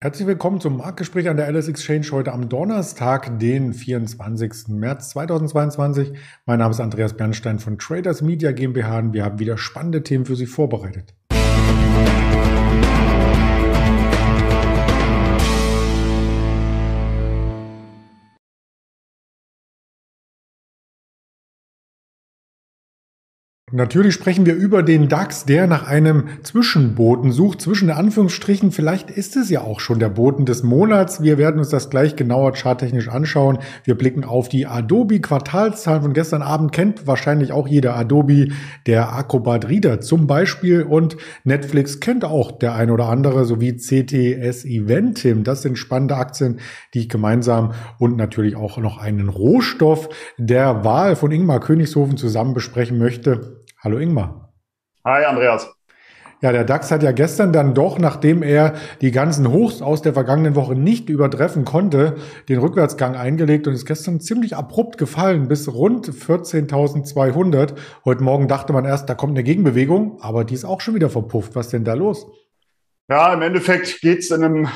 Herzlich willkommen zum Marktgespräch an der LS Exchange heute am Donnerstag, den 24. März 2022. Mein Name ist Andreas Bernstein von Traders Media GmbH und wir haben wieder spannende Themen für Sie vorbereitet. Natürlich sprechen wir über den DAX, der nach einem Zwischenboten sucht. Zwischen Anführungsstrichen, vielleicht ist es ja auch schon der Boten des Monats. Wir werden uns das gleich genauer charttechnisch anschauen. Wir blicken auf die Adobe Quartalszahlen von gestern Abend. Kennt wahrscheinlich auch jeder Adobe, der Acrobat Reader zum Beispiel. Und Netflix kennt auch der ein oder andere, sowie CTS Eventim. Das sind spannende Aktien, die ich gemeinsam und natürlich auch noch einen Rohstoff der Wahl von Ingmar Königshofen zusammen besprechen möchte. Hallo Ingmar. Hi Andreas. Ja, der DAX hat ja gestern dann doch, nachdem er die ganzen Hochs aus der vergangenen Woche nicht übertreffen konnte, den Rückwärtsgang eingelegt und ist gestern ziemlich abrupt gefallen bis rund 14.200. Heute Morgen dachte man erst, da kommt eine Gegenbewegung, aber die ist auch schon wieder verpufft. Was denn da los? Ja, im Endeffekt geht's in einem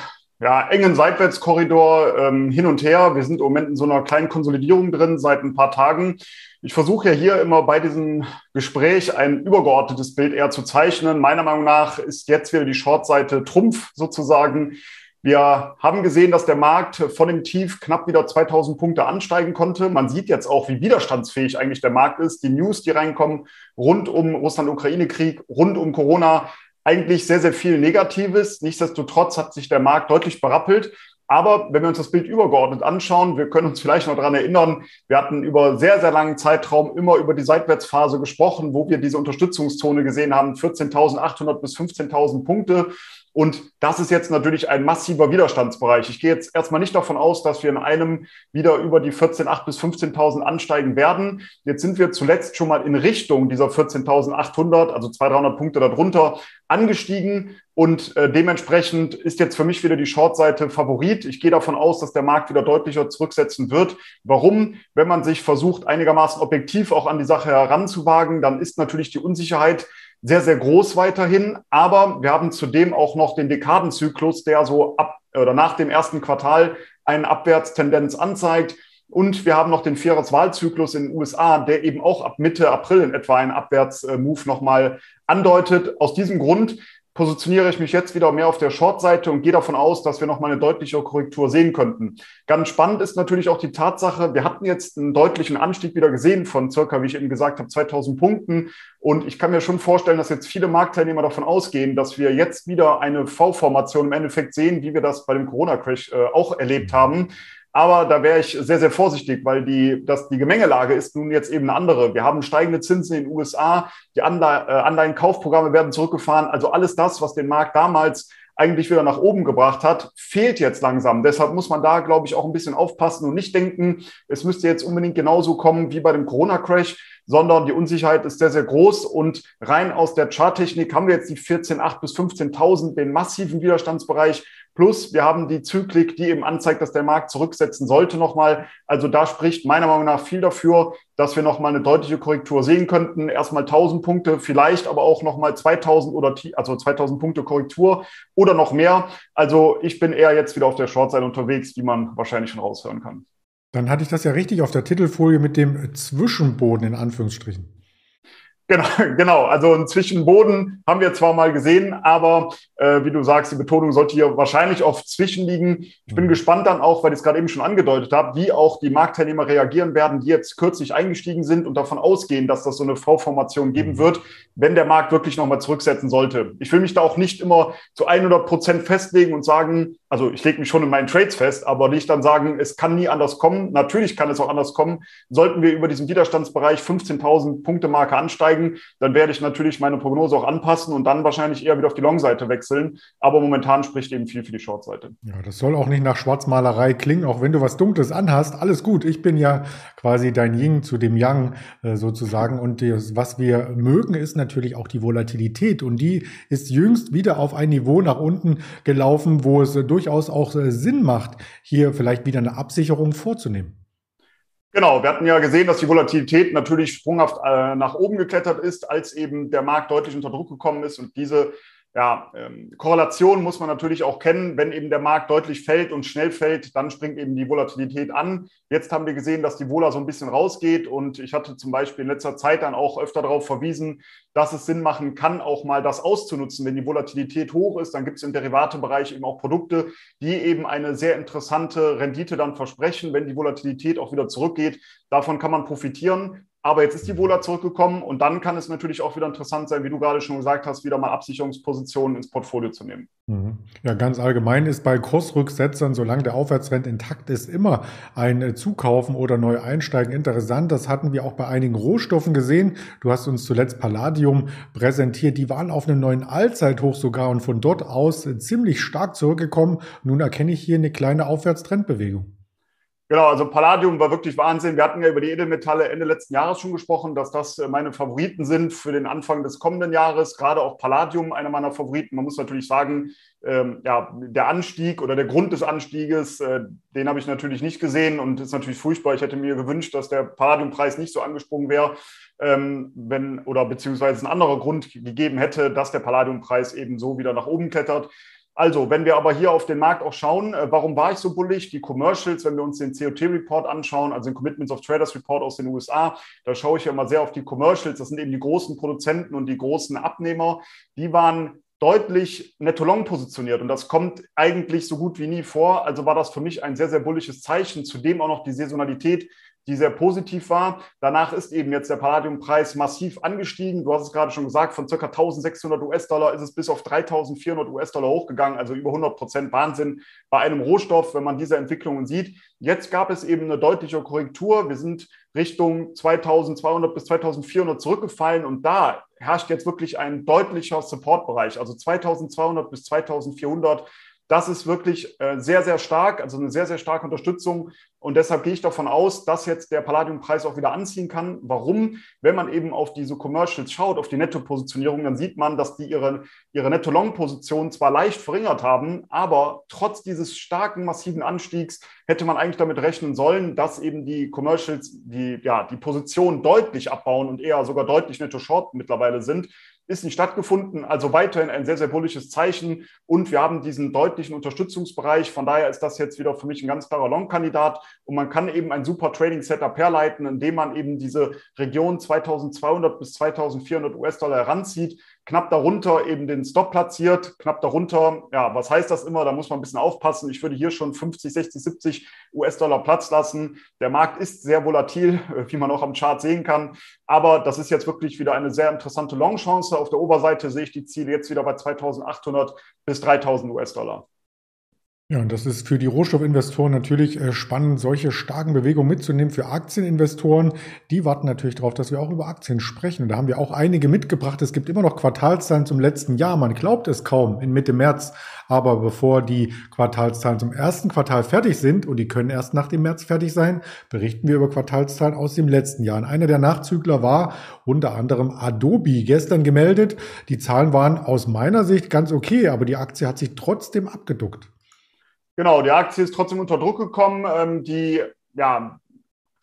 ja, engen Seitwärtskorridor ähm, hin und her. Wir sind im Moment in so einer kleinen Konsolidierung drin seit ein paar Tagen. Ich versuche ja hier immer bei diesem Gespräch ein übergeordnetes Bild eher zu zeichnen. Meiner Meinung nach ist jetzt wieder die Shortseite Trumpf sozusagen. Wir haben gesehen, dass der Markt von dem Tief knapp wieder 2000 Punkte ansteigen konnte. Man sieht jetzt auch, wie widerstandsfähig eigentlich der Markt ist. Die News, die reinkommen, rund um Russland-Ukraine-Krieg, rund um Corona, eigentlich sehr, sehr viel Negatives. Nichtsdestotrotz hat sich der Markt deutlich berappelt. Aber wenn wir uns das Bild übergeordnet anschauen, wir können uns vielleicht noch daran erinnern, wir hatten über sehr, sehr langen Zeitraum immer über die Seitwärtsphase gesprochen, wo wir diese Unterstützungszone gesehen haben, 14.800 bis 15.000 Punkte. Und das ist jetzt natürlich ein massiver Widerstandsbereich. Ich gehe jetzt erstmal nicht davon aus, dass wir in einem wieder über die 14.800 bis 15.000 ansteigen werden. Jetzt sind wir zuletzt schon mal in Richtung dieser 14.800, also 200, 300 Punkte darunter angestiegen. Und äh, dementsprechend ist jetzt für mich wieder die Shortseite Favorit. Ich gehe davon aus, dass der Markt wieder deutlicher zurücksetzen wird. Warum? Wenn man sich versucht, einigermaßen objektiv auch an die Sache heranzuwagen, dann ist natürlich die Unsicherheit sehr, sehr groß weiterhin. Aber wir haben zudem auch noch den Dekadenzyklus, der so ab oder nach dem ersten Quartal eine Abwärtstendenz anzeigt. Und wir haben noch den Vierers-Wahlzyklus in den USA, der eben auch ab Mitte April in etwa einen Abwärtsmove nochmal andeutet. Aus diesem Grund positioniere ich mich jetzt wieder mehr auf der Short-Seite und gehe davon aus, dass wir noch mal eine deutliche Korrektur sehen könnten. Ganz spannend ist natürlich auch die Tatsache, wir hatten jetzt einen deutlichen Anstieg wieder gesehen von circa, wie ich eben gesagt habe, 2000 Punkten. Und ich kann mir schon vorstellen, dass jetzt viele Marktteilnehmer davon ausgehen, dass wir jetzt wieder eine V-Formation im Endeffekt sehen, wie wir das bei dem Corona-Crash äh, auch erlebt haben. Aber da wäre ich sehr, sehr vorsichtig, weil die, das, die Gemengelage ist nun jetzt eben eine andere. Wir haben steigende Zinsen in den USA, die Anle äh, Anleihenkaufprogramme werden zurückgefahren. Also alles das, was den Markt damals eigentlich wieder nach oben gebracht hat, fehlt jetzt langsam. Deshalb muss man da, glaube ich, auch ein bisschen aufpassen und nicht denken, es müsste jetzt unbedingt genauso kommen wie bei dem Corona-Crash, sondern die Unsicherheit ist sehr, sehr groß. Und rein aus der Charttechnik haben wir jetzt die 14.8 bis 15.000, den massiven Widerstandsbereich. Plus wir haben die Zyklik, die eben anzeigt, dass der Markt zurücksetzen sollte nochmal. Also da spricht meiner Meinung nach viel dafür, dass wir nochmal eine deutliche Korrektur sehen könnten. Erstmal 1000 Punkte, vielleicht aber auch nochmal 2000 oder, also 2000 Punkte Korrektur oder noch mehr. Also ich bin eher jetzt wieder auf der Shortseite unterwegs, wie man wahrscheinlich schon raushören kann. Dann hatte ich das ja richtig auf der Titelfolie mit dem Zwischenboden in Anführungsstrichen. Genau, genau. Also einen Zwischenboden haben wir zwar mal gesehen, aber äh, wie du sagst, die Betonung sollte hier wahrscheinlich auf Zwischen liegen. Ich bin mhm. gespannt dann auch, weil ich es gerade eben schon angedeutet habe, wie auch die Marktteilnehmer reagieren werden, die jetzt kürzlich eingestiegen sind und davon ausgehen, dass das so eine V-Formation geben mhm. wird, wenn der Markt wirklich nochmal zurücksetzen sollte. Ich will mich da auch nicht immer zu 100 Prozent festlegen und sagen, also ich lege mich schon in meinen Trades fest, aber nicht dann sagen, es kann nie anders kommen. Natürlich kann es auch anders kommen. Sollten wir über diesen Widerstandsbereich 15.000 Punkte Marke ansteigen, dann werde ich natürlich meine Prognose auch anpassen und dann wahrscheinlich eher wieder auf die Long-Seite wechseln. Aber momentan spricht eben viel für die Short-Seite. Ja, das soll auch nicht nach Schwarzmalerei klingen, auch wenn du was Dunkles anhast. Alles gut. Ich bin ja quasi dein Ying zu dem Yang äh, sozusagen. Und das, was wir mögen, ist natürlich auch die Volatilität. Und die ist jüngst wieder auf ein Niveau nach unten gelaufen, wo es durch durchaus auch äh, Sinn macht, hier vielleicht wieder eine Absicherung vorzunehmen. Genau, wir hatten ja gesehen, dass die Volatilität natürlich sprunghaft äh, nach oben geklettert ist, als eben der Markt deutlich unter Druck gekommen ist und diese ja, ähm, Korrelation muss man natürlich auch kennen. Wenn eben der Markt deutlich fällt und schnell fällt, dann springt eben die Volatilität an. Jetzt haben wir gesehen, dass die Vola so ein bisschen rausgeht und ich hatte zum Beispiel in letzter Zeit dann auch öfter darauf verwiesen, dass es Sinn machen kann, auch mal das auszunutzen. Wenn die Volatilität hoch ist, dann gibt es im Derivatebereich eben auch Produkte, die eben eine sehr interessante Rendite dann versprechen, wenn die Volatilität auch wieder zurückgeht. Davon kann man profitieren. Aber jetzt ist die Wohler zurückgekommen und dann kann es natürlich auch wieder interessant sein, wie du gerade schon gesagt hast, wieder mal Absicherungspositionen ins Portfolio zu nehmen. Mhm. Ja, ganz allgemein ist bei Kursrücksetzern, solange der Aufwärtstrend intakt ist, immer ein äh, Zukaufen oder neu einsteigen interessant. Das hatten wir auch bei einigen Rohstoffen gesehen. Du hast uns zuletzt Palladium präsentiert. Die waren auf einem neuen Allzeithoch sogar und von dort aus äh, ziemlich stark zurückgekommen. Nun erkenne ich hier eine kleine Aufwärtstrendbewegung. Genau, also Palladium war wirklich Wahnsinn. Wir hatten ja über die Edelmetalle Ende letzten Jahres schon gesprochen, dass das äh, meine Favoriten sind für den Anfang des kommenden Jahres. Gerade auch Palladium, einer meiner Favoriten. Man muss natürlich sagen, ähm, ja, der Anstieg oder der Grund des Anstieges, äh, den habe ich natürlich nicht gesehen und ist natürlich furchtbar. Ich hätte mir gewünscht, dass der Palladiumpreis nicht so angesprungen wäre, ähm, wenn oder beziehungsweise ein anderer Grund gegeben hätte, dass der Palladiumpreis eben so wieder nach oben klettert. Also, wenn wir aber hier auf den Markt auch schauen, äh, warum war ich so bullig? Die Commercials, wenn wir uns den COT-Report anschauen, also den Commitments of Traders Report aus den USA, da schaue ich ja immer sehr auf die Commercials. Das sind eben die großen Produzenten und die großen Abnehmer. Die waren deutlich netto-long positioniert und das kommt eigentlich so gut wie nie vor. Also war das für mich ein sehr, sehr bullisches Zeichen. Zudem auch noch die Saisonalität die sehr positiv war. Danach ist eben jetzt der Palladiumpreis massiv angestiegen. Du hast es gerade schon gesagt, von ca. 1600 US-Dollar ist es bis auf 3400 US-Dollar hochgegangen, also über 100 Prozent Wahnsinn bei einem Rohstoff, wenn man diese Entwicklungen sieht. Jetzt gab es eben eine deutliche Korrektur. Wir sind Richtung 2200 bis 2400 zurückgefallen und da herrscht jetzt wirklich ein deutlicher Supportbereich, also 2200 bis 2400 das ist wirklich äh, sehr, sehr stark, also eine sehr, sehr starke Unterstützung. Und deshalb gehe ich davon aus, dass jetzt der Palladium-Preis auch wieder anziehen kann. Warum? Wenn man eben auf diese Commercials schaut, auf die Netto-Positionierung, dann sieht man, dass die ihre, ihre Netto-Long-Position zwar leicht verringert haben, aber trotz dieses starken, massiven Anstiegs hätte man eigentlich damit rechnen sollen, dass eben die Commercials die, ja, die Position deutlich abbauen und eher sogar deutlich Netto-Short mittlerweile sind ist nicht stattgefunden. Also weiterhin ein sehr, sehr bullisches Zeichen. Und wir haben diesen deutlichen Unterstützungsbereich. Von daher ist das jetzt wieder für mich ein ganz klarer Long-Kandidat. Und man kann eben ein super Trading-Setup herleiten, indem man eben diese Region 2200 bis 2400 US-Dollar heranzieht knapp darunter eben den Stop platziert, knapp darunter, ja, was heißt das immer? Da muss man ein bisschen aufpassen. Ich würde hier schon 50, 60, 70 US-Dollar Platz lassen. Der Markt ist sehr volatil, wie man auch am Chart sehen kann. Aber das ist jetzt wirklich wieder eine sehr interessante Long-Chance. Auf der Oberseite sehe ich die Ziele jetzt wieder bei 2800 bis 3000 US-Dollar. Ja, und das ist für die Rohstoffinvestoren natürlich äh, spannend, solche starken Bewegungen mitzunehmen. Für Aktieninvestoren, die warten natürlich darauf, dass wir auch über Aktien sprechen. Und da haben wir auch einige mitgebracht. Es gibt immer noch Quartalszahlen zum letzten Jahr. Man glaubt es kaum in Mitte März. Aber bevor die Quartalszahlen zum ersten Quartal fertig sind, und die können erst nach dem März fertig sein, berichten wir über Quartalszahlen aus dem letzten Jahr. Und einer der Nachzügler war unter anderem Adobe gestern gemeldet. Die Zahlen waren aus meiner Sicht ganz okay, aber die Aktie hat sich trotzdem abgeduckt. Genau, die Aktie ist trotzdem unter Druck gekommen. Ähm, die, ja,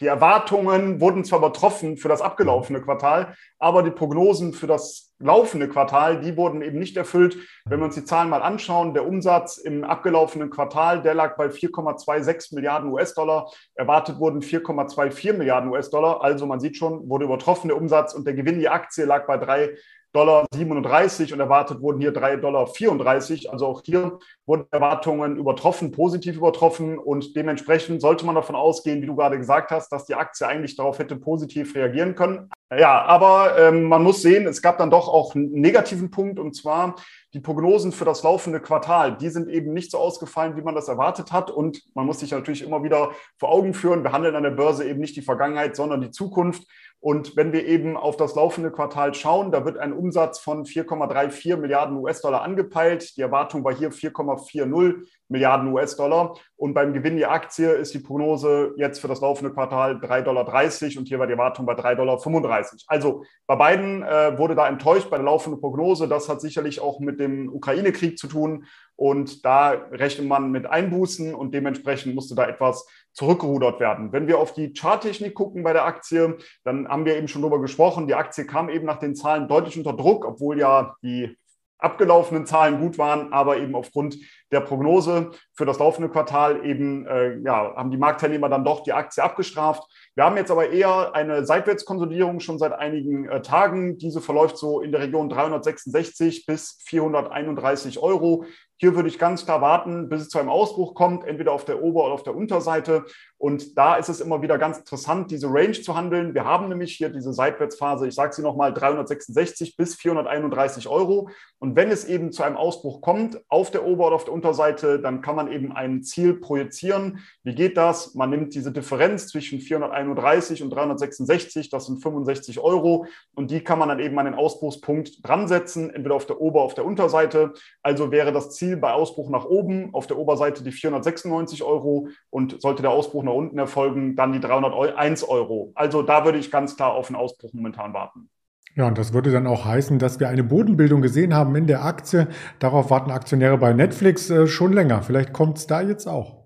die Erwartungen wurden zwar übertroffen für das abgelaufene Quartal, aber die Prognosen für das laufende Quartal, die wurden eben nicht erfüllt. Wenn wir uns die Zahlen mal anschauen, der Umsatz im abgelaufenen Quartal, der lag bei 4,26 Milliarden US-Dollar. Erwartet wurden 4,24 Milliarden US-Dollar. Also man sieht schon, wurde übertroffen der Umsatz und der Gewinn, die Aktie lag bei 3 Dollar 37 und erwartet wurden hier 3,34 Dollar. Also auch hier wurden Erwartungen übertroffen, positiv übertroffen und dementsprechend sollte man davon ausgehen, wie du gerade gesagt hast, dass die Aktie eigentlich darauf hätte positiv reagieren können. Ja, aber ähm, man muss sehen, es gab dann doch auch einen negativen Punkt und zwar die Prognosen für das laufende Quartal. Die sind eben nicht so ausgefallen, wie man das erwartet hat und man muss sich natürlich immer wieder vor Augen führen, wir handeln an der Börse eben nicht die Vergangenheit, sondern die Zukunft. Und wenn wir eben auf das laufende Quartal schauen, da wird ein Umsatz von 4,34 Milliarden US-Dollar angepeilt. Die Erwartung war hier 4,40 Milliarden US-Dollar. Und beim Gewinn die Aktie ist die Prognose jetzt für das laufende Quartal 3,30 Dollar und hier war die Erwartung bei 3,35 Dollar. Also bei beiden äh, wurde da enttäuscht bei der laufenden Prognose. Das hat sicherlich auch mit dem Ukraine-Krieg zu tun. Und da rechnet man mit Einbußen und dementsprechend musste da etwas zurückgerudert werden. Wenn wir auf die Charttechnik gucken bei der Aktie, dann haben wir eben schon darüber gesprochen. Die Aktie kam eben nach den Zahlen deutlich unter Druck, obwohl ja die abgelaufenen Zahlen gut waren, aber eben aufgrund der Prognose für das laufende Quartal eben äh, ja, haben die Marktteilnehmer dann doch die Aktie abgestraft. Wir haben jetzt aber eher eine Seitwärtskonsolidierung schon seit einigen äh, Tagen. Diese verläuft so in der Region 366 bis 431 Euro. Hier würde ich ganz klar warten, bis es zu einem Ausbruch kommt, entweder auf der Ober- oder auf der Unterseite. Und da ist es immer wieder ganz interessant, diese Range zu handeln. Wir haben nämlich hier diese Seitwärtsphase, ich sage sie nochmal, 366 bis 431 Euro. Und wenn es eben zu einem Ausbruch kommt, auf der Ober- oder auf der Unterseite, dann kann man eben ein Ziel projizieren. Wie geht das? Man nimmt diese Differenz zwischen 431 und 366, das sind 65 Euro. Und die kann man dann eben an den Ausbruchspunkt dran setzen, entweder auf der Ober- auf der Unterseite. Also wäre das Ziel bei Ausbruch nach oben, auf der Oberseite die 496 Euro und sollte der Ausbruch nach unten erfolgen, dann die 301 Euro. Also da würde ich ganz klar auf den Ausbruch momentan warten. Ja, und das würde dann auch heißen, dass wir eine Bodenbildung gesehen haben in der Aktie. Darauf warten Aktionäre bei Netflix äh, schon länger. Vielleicht kommt es da jetzt auch.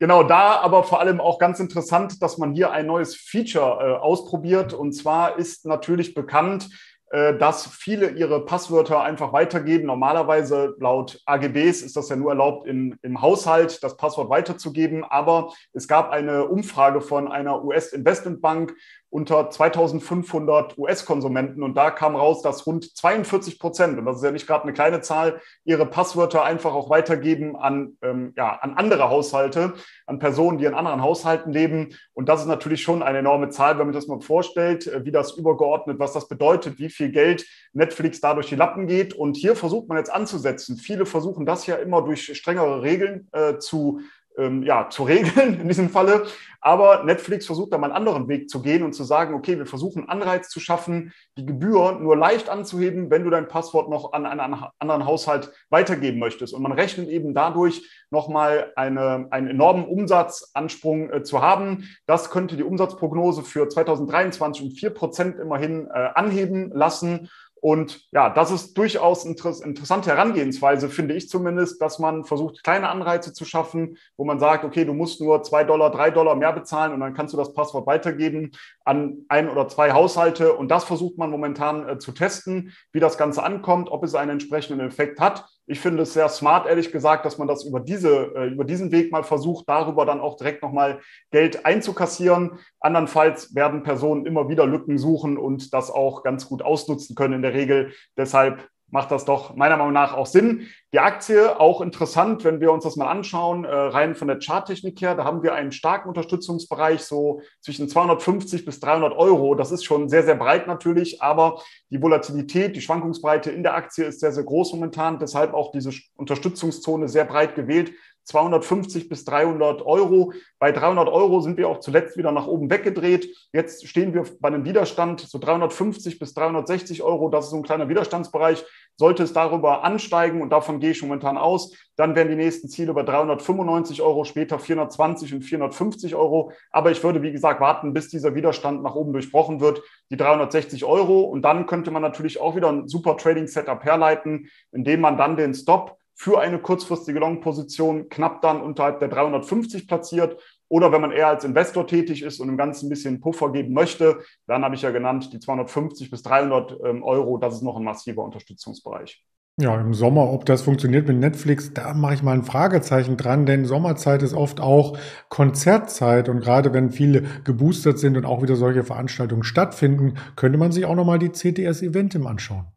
Genau, da aber vor allem auch ganz interessant, dass man hier ein neues Feature äh, ausprobiert. Und zwar ist natürlich bekannt, äh, dass viele ihre Passwörter einfach weitergeben. Normalerweise laut AGBs ist das ja nur erlaubt, in, im Haushalt das Passwort weiterzugeben. Aber es gab eine Umfrage von einer US-Investmentbank, unter 2500 US-Konsumenten. Und da kam raus, dass rund 42 Prozent, und das ist ja nicht gerade eine kleine Zahl, ihre Passwörter einfach auch weitergeben an, ähm, ja, an andere Haushalte, an Personen, die in anderen Haushalten leben. Und das ist natürlich schon eine enorme Zahl, wenn man das mal vorstellt, äh, wie das übergeordnet, was das bedeutet, wie viel Geld Netflix da durch die Lappen geht. Und hier versucht man jetzt anzusetzen. Viele versuchen das ja immer durch strengere Regeln äh, zu ähm, ja, zu regeln in diesem Falle. Aber Netflix versucht da mal einen anderen Weg zu gehen und zu sagen, okay, wir versuchen Anreiz zu schaffen, die Gebühr nur leicht anzuheben, wenn du dein Passwort noch an einen anderen Haushalt weitergeben möchtest. Und man rechnet eben dadurch nochmal eine, einen enormen Umsatzansprung äh, zu haben. Das könnte die Umsatzprognose für 2023 um vier Prozent immerhin äh, anheben lassen. Und ja, das ist durchaus interessante Herangehensweise, finde ich zumindest, dass man versucht, kleine Anreize zu schaffen, wo man sagt, okay, du musst nur zwei Dollar, drei Dollar mehr bezahlen und dann kannst du das Passwort weitergeben an ein oder zwei Haushalte. Und das versucht man momentan äh, zu testen, wie das Ganze ankommt, ob es einen entsprechenden Effekt hat. Ich finde es sehr smart, ehrlich gesagt, dass man das über, diese, äh, über diesen Weg mal versucht, darüber dann auch direkt nochmal Geld einzukassieren. Andernfalls werden Personen immer wieder Lücken suchen und das auch ganz gut ausnutzen können in der Regel. Deshalb macht das doch meiner Meinung nach auch Sinn. Die Aktie auch interessant, wenn wir uns das mal anschauen, äh, rein von der Charttechnik her, da haben wir einen starken Unterstützungsbereich, so zwischen 250 bis 300 Euro. Das ist schon sehr, sehr breit natürlich, aber die Volatilität, die Schwankungsbreite in der Aktie ist sehr, sehr groß momentan. Deshalb auch diese Unterstützungszone sehr breit gewählt. 250 bis 300 Euro. Bei 300 Euro sind wir auch zuletzt wieder nach oben weggedreht. Jetzt stehen wir bei einem Widerstand so 350 bis 360 Euro. Das ist so ein kleiner Widerstandsbereich. Sollte es darüber ansteigen, und davon gehe ich momentan aus, dann wären die nächsten Ziele bei 395 Euro, später 420 und 450 Euro. Aber ich würde, wie gesagt, warten, bis dieser Widerstand nach oben durchbrochen wird, die 360 Euro. Und dann könnte man natürlich auch wieder ein super Trading-Setup herleiten, indem man dann den Stop für eine kurzfristige Long-Position knapp dann unterhalb der 350 platziert. Oder wenn man eher als Investor tätig ist und im Ganzen ein bisschen Puffer geben möchte, dann habe ich ja genannt, die 250 bis 300 ähm, Euro, das ist noch ein massiver Unterstützungsbereich. Ja, im Sommer, ob das funktioniert mit Netflix, da mache ich mal ein Fragezeichen dran, denn Sommerzeit ist oft auch Konzertzeit und gerade wenn viele geboostert sind und auch wieder solche Veranstaltungen stattfinden, könnte man sich auch nochmal die CTS Eventim anschauen.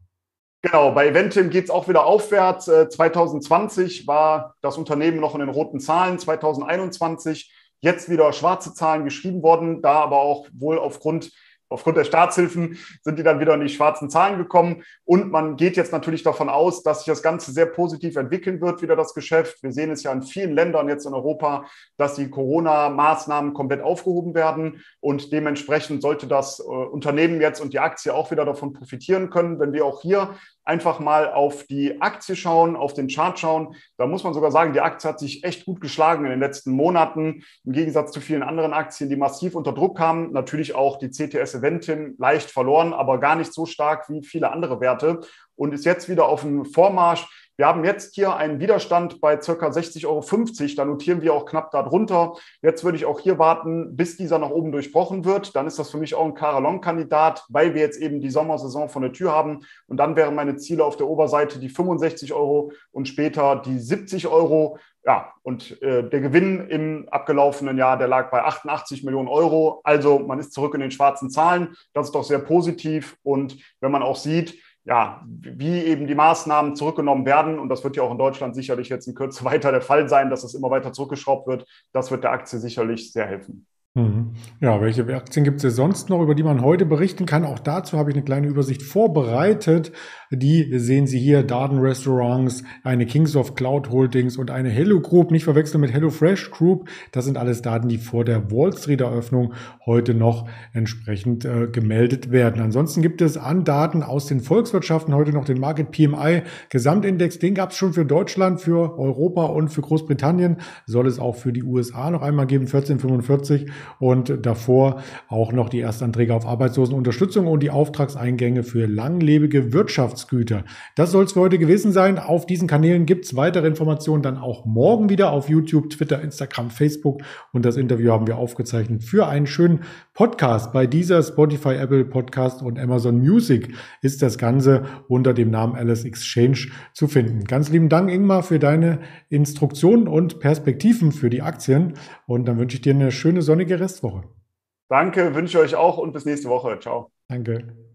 Genau, bei Eventim geht es auch wieder aufwärts. 2020 äh, war das Unternehmen noch in den roten Zahlen, 2021 jetzt wieder schwarze Zahlen geschrieben worden, da aber auch wohl aufgrund aufgrund der Staatshilfen sind die dann wieder in die schwarzen Zahlen gekommen. Und man geht jetzt natürlich davon aus, dass sich das Ganze sehr positiv entwickeln wird, wieder das Geschäft. Wir sehen es ja in vielen Ländern jetzt in Europa, dass die Corona-Maßnahmen komplett aufgehoben werden. Und dementsprechend sollte das äh, Unternehmen jetzt und die Aktie auch wieder davon profitieren können, wenn wir auch hier einfach mal auf die Aktie schauen, auf den Chart schauen. Da muss man sogar sagen, die Aktie hat sich echt gut geschlagen in den letzten Monaten, im Gegensatz zu vielen anderen Aktien, die massiv unter Druck kamen. Natürlich auch die CTS Eventim leicht verloren, aber gar nicht so stark wie viele andere Werte und ist jetzt wieder auf einem Vormarsch. Wir haben jetzt hier einen Widerstand bei circa 60,50 Euro. Da notieren wir auch knapp darunter. Jetzt würde ich auch hier warten, bis dieser nach oben durchbrochen wird. Dann ist das für mich auch ein Caralong-Kandidat, weil wir jetzt eben die Sommersaison von der Tür haben. Und dann wären meine Ziele auf der Oberseite die 65 Euro und später die 70 Euro. Ja, und äh, der Gewinn im abgelaufenen Jahr, der lag bei 88 Millionen Euro. Also man ist zurück in den schwarzen Zahlen. Das ist doch sehr positiv. Und wenn man auch sieht, ja, wie eben die Maßnahmen zurückgenommen werden, und das wird ja auch in Deutschland sicherlich jetzt in Kürze weiter der Fall sein, dass es immer weiter zurückgeschraubt wird, das wird der Aktie sicherlich sehr helfen. Mhm. Ja, welche Aktien gibt es sonst noch, über die man heute berichten kann? Auch dazu habe ich eine kleine Übersicht vorbereitet. Die sehen Sie hier, Darden Restaurants, eine Kings of Cloud Holdings und eine Hello Group. Nicht verwechseln mit Hello Fresh Group. Das sind alles Daten, die vor der Wall Street Eröffnung heute noch entsprechend äh, gemeldet werden. Ansonsten gibt es an Daten aus den Volkswirtschaften heute noch den Market PMI Gesamtindex. Den gab es schon für Deutschland, für Europa und für Großbritannien. Soll es auch für die USA noch einmal geben, 1445 und davor auch noch die Erstanträge auf Arbeitslosenunterstützung und die Auftragseingänge für langlebige Wirtschaftsgüter. Das soll es für heute gewesen sein. Auf diesen Kanälen gibt es weitere Informationen dann auch morgen wieder auf YouTube, Twitter, Instagram, Facebook und das Interview haben wir aufgezeichnet für einen schönen Podcast. Bei dieser Spotify, Apple Podcast und Amazon Music ist das Ganze unter dem Namen Alice Exchange zu finden. Ganz lieben Dank, Ingmar, für deine Instruktionen und Perspektiven für die Aktien. Und dann wünsche ich dir eine schöne sonnige Restwoche. Danke, wünsche ich euch auch und bis nächste Woche. Ciao. Danke.